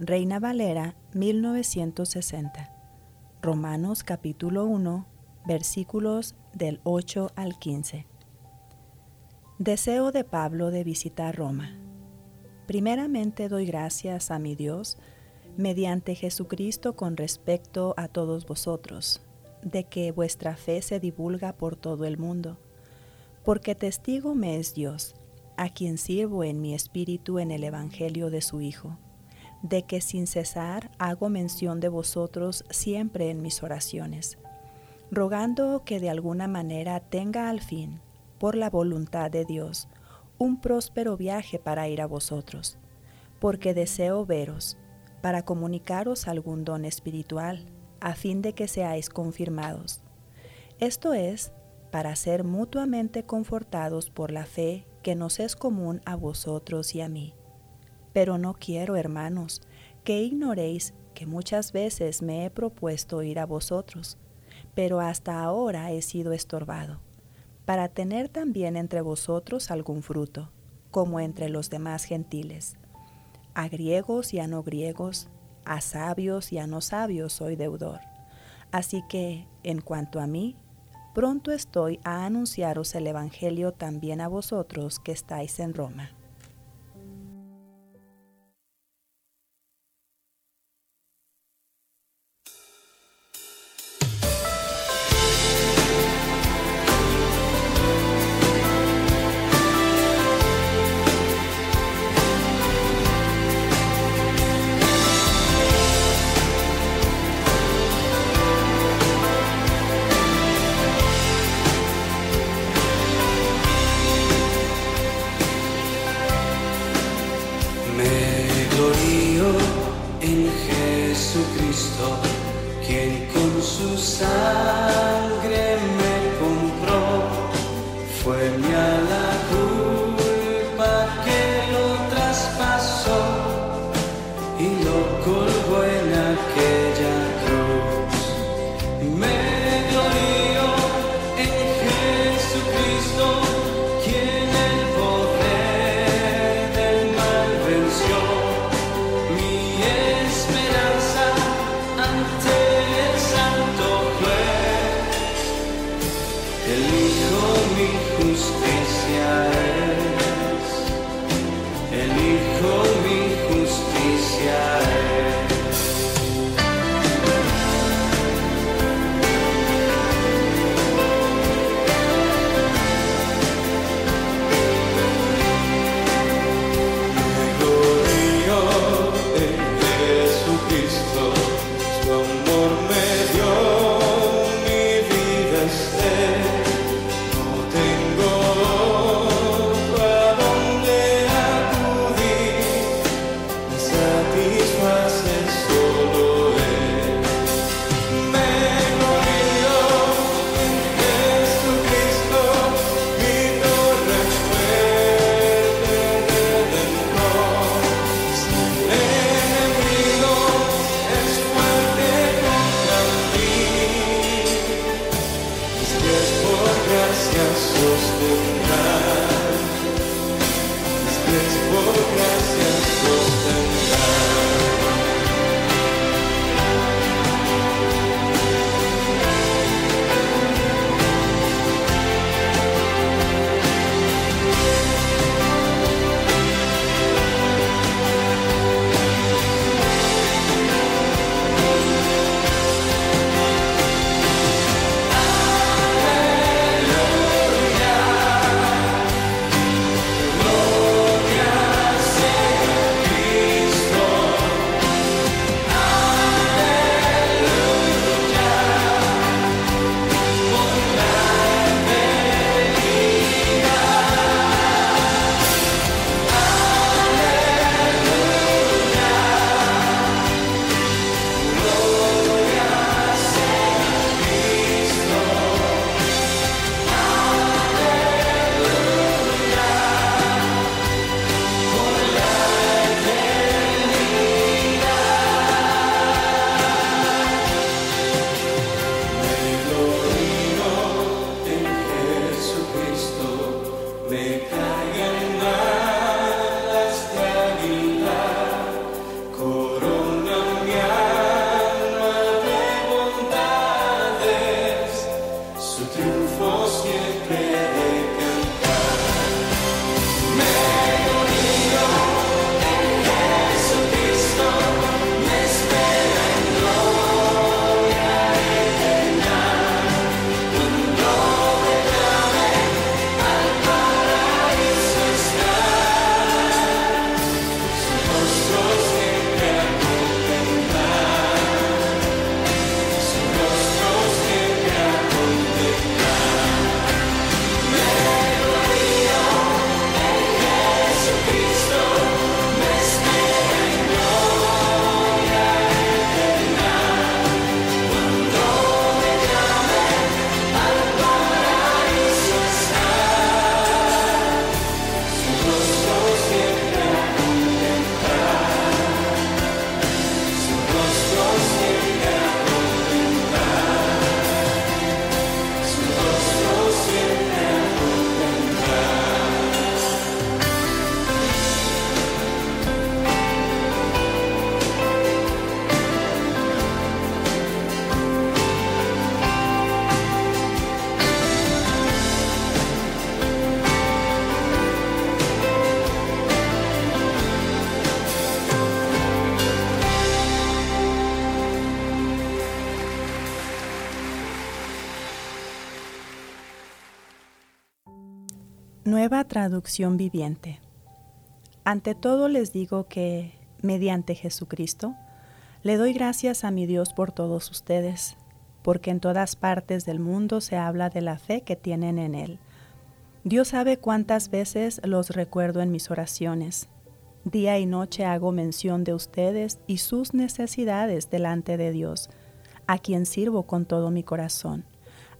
Reina Valera, 1960. Romanos capítulo 1, versículos del 8 al 15. Deseo de Pablo de visitar Roma. Primeramente doy gracias a mi Dios mediante Jesucristo con respecto a todos vosotros, de que vuestra fe se divulga por todo el mundo, porque testigo me es Dios a quien sirvo en mi espíritu en el Evangelio de su Hijo, de que sin cesar hago mención de vosotros siempre en mis oraciones, rogando que de alguna manera tenga al fin, por la voluntad de Dios, un próspero viaje para ir a vosotros, porque deseo veros, para comunicaros algún don espiritual, a fin de que seáis confirmados. Esto es, para ser mutuamente confortados por la fe que nos es común a vosotros y a mí. Pero no quiero, hermanos, que ignoréis que muchas veces me he propuesto ir a vosotros, pero hasta ahora he sido estorbado, para tener también entre vosotros algún fruto, como entre los demás gentiles. A griegos y a no griegos, a sabios y a no sabios soy deudor. Así que, en cuanto a mí, pronto estoy a anunciaros el Evangelio también a vosotros que estáis en Roma. Nueva traducción viviente. Ante todo les digo que, mediante Jesucristo, le doy gracias a mi Dios por todos ustedes, porque en todas partes del mundo se habla de la fe que tienen en Él. Dios sabe cuántas veces los recuerdo en mis oraciones. Día y noche hago mención de ustedes y sus necesidades delante de Dios, a quien sirvo con todo mi corazón,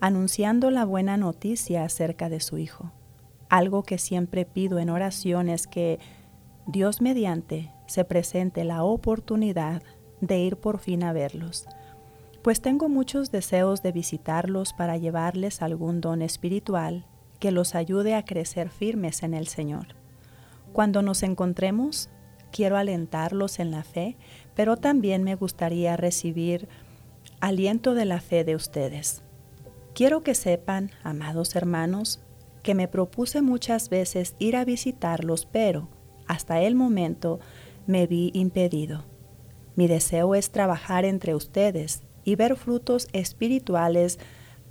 anunciando la buena noticia acerca de su Hijo. Algo que siempre pido en oración es que Dios mediante se presente la oportunidad de ir por fin a verlos, pues tengo muchos deseos de visitarlos para llevarles algún don espiritual que los ayude a crecer firmes en el Señor. Cuando nos encontremos, quiero alentarlos en la fe, pero también me gustaría recibir aliento de la fe de ustedes. Quiero que sepan, amados hermanos, que me propuse muchas veces ir a visitarlos, pero hasta el momento me vi impedido. Mi deseo es trabajar entre ustedes y ver frutos espirituales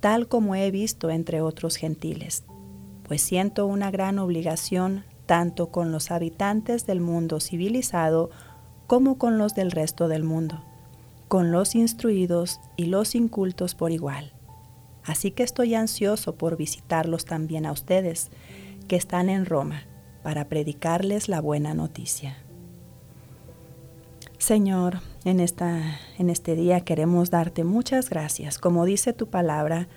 tal como he visto entre otros gentiles, pues siento una gran obligación tanto con los habitantes del mundo civilizado como con los del resto del mundo, con los instruidos y los incultos por igual. Así que estoy ansioso por visitarlos también a ustedes, que están en Roma, para predicarles la buena noticia. Señor, en, esta, en este día queremos darte muchas gracias, como dice tu palabra,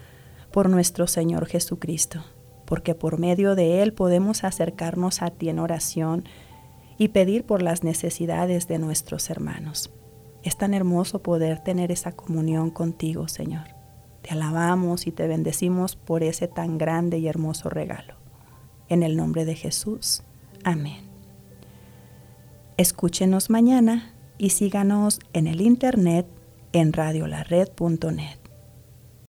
por nuestro Señor Jesucristo porque por medio de Él podemos acercarnos a ti en oración y pedir por las necesidades de nuestros hermanos. Es tan hermoso poder tener esa comunión contigo, Señor. Te alabamos y te bendecimos por ese tan grande y hermoso regalo. En el nombre de Jesús. Amén. Escúchenos mañana y síganos en el internet en radiolared.net.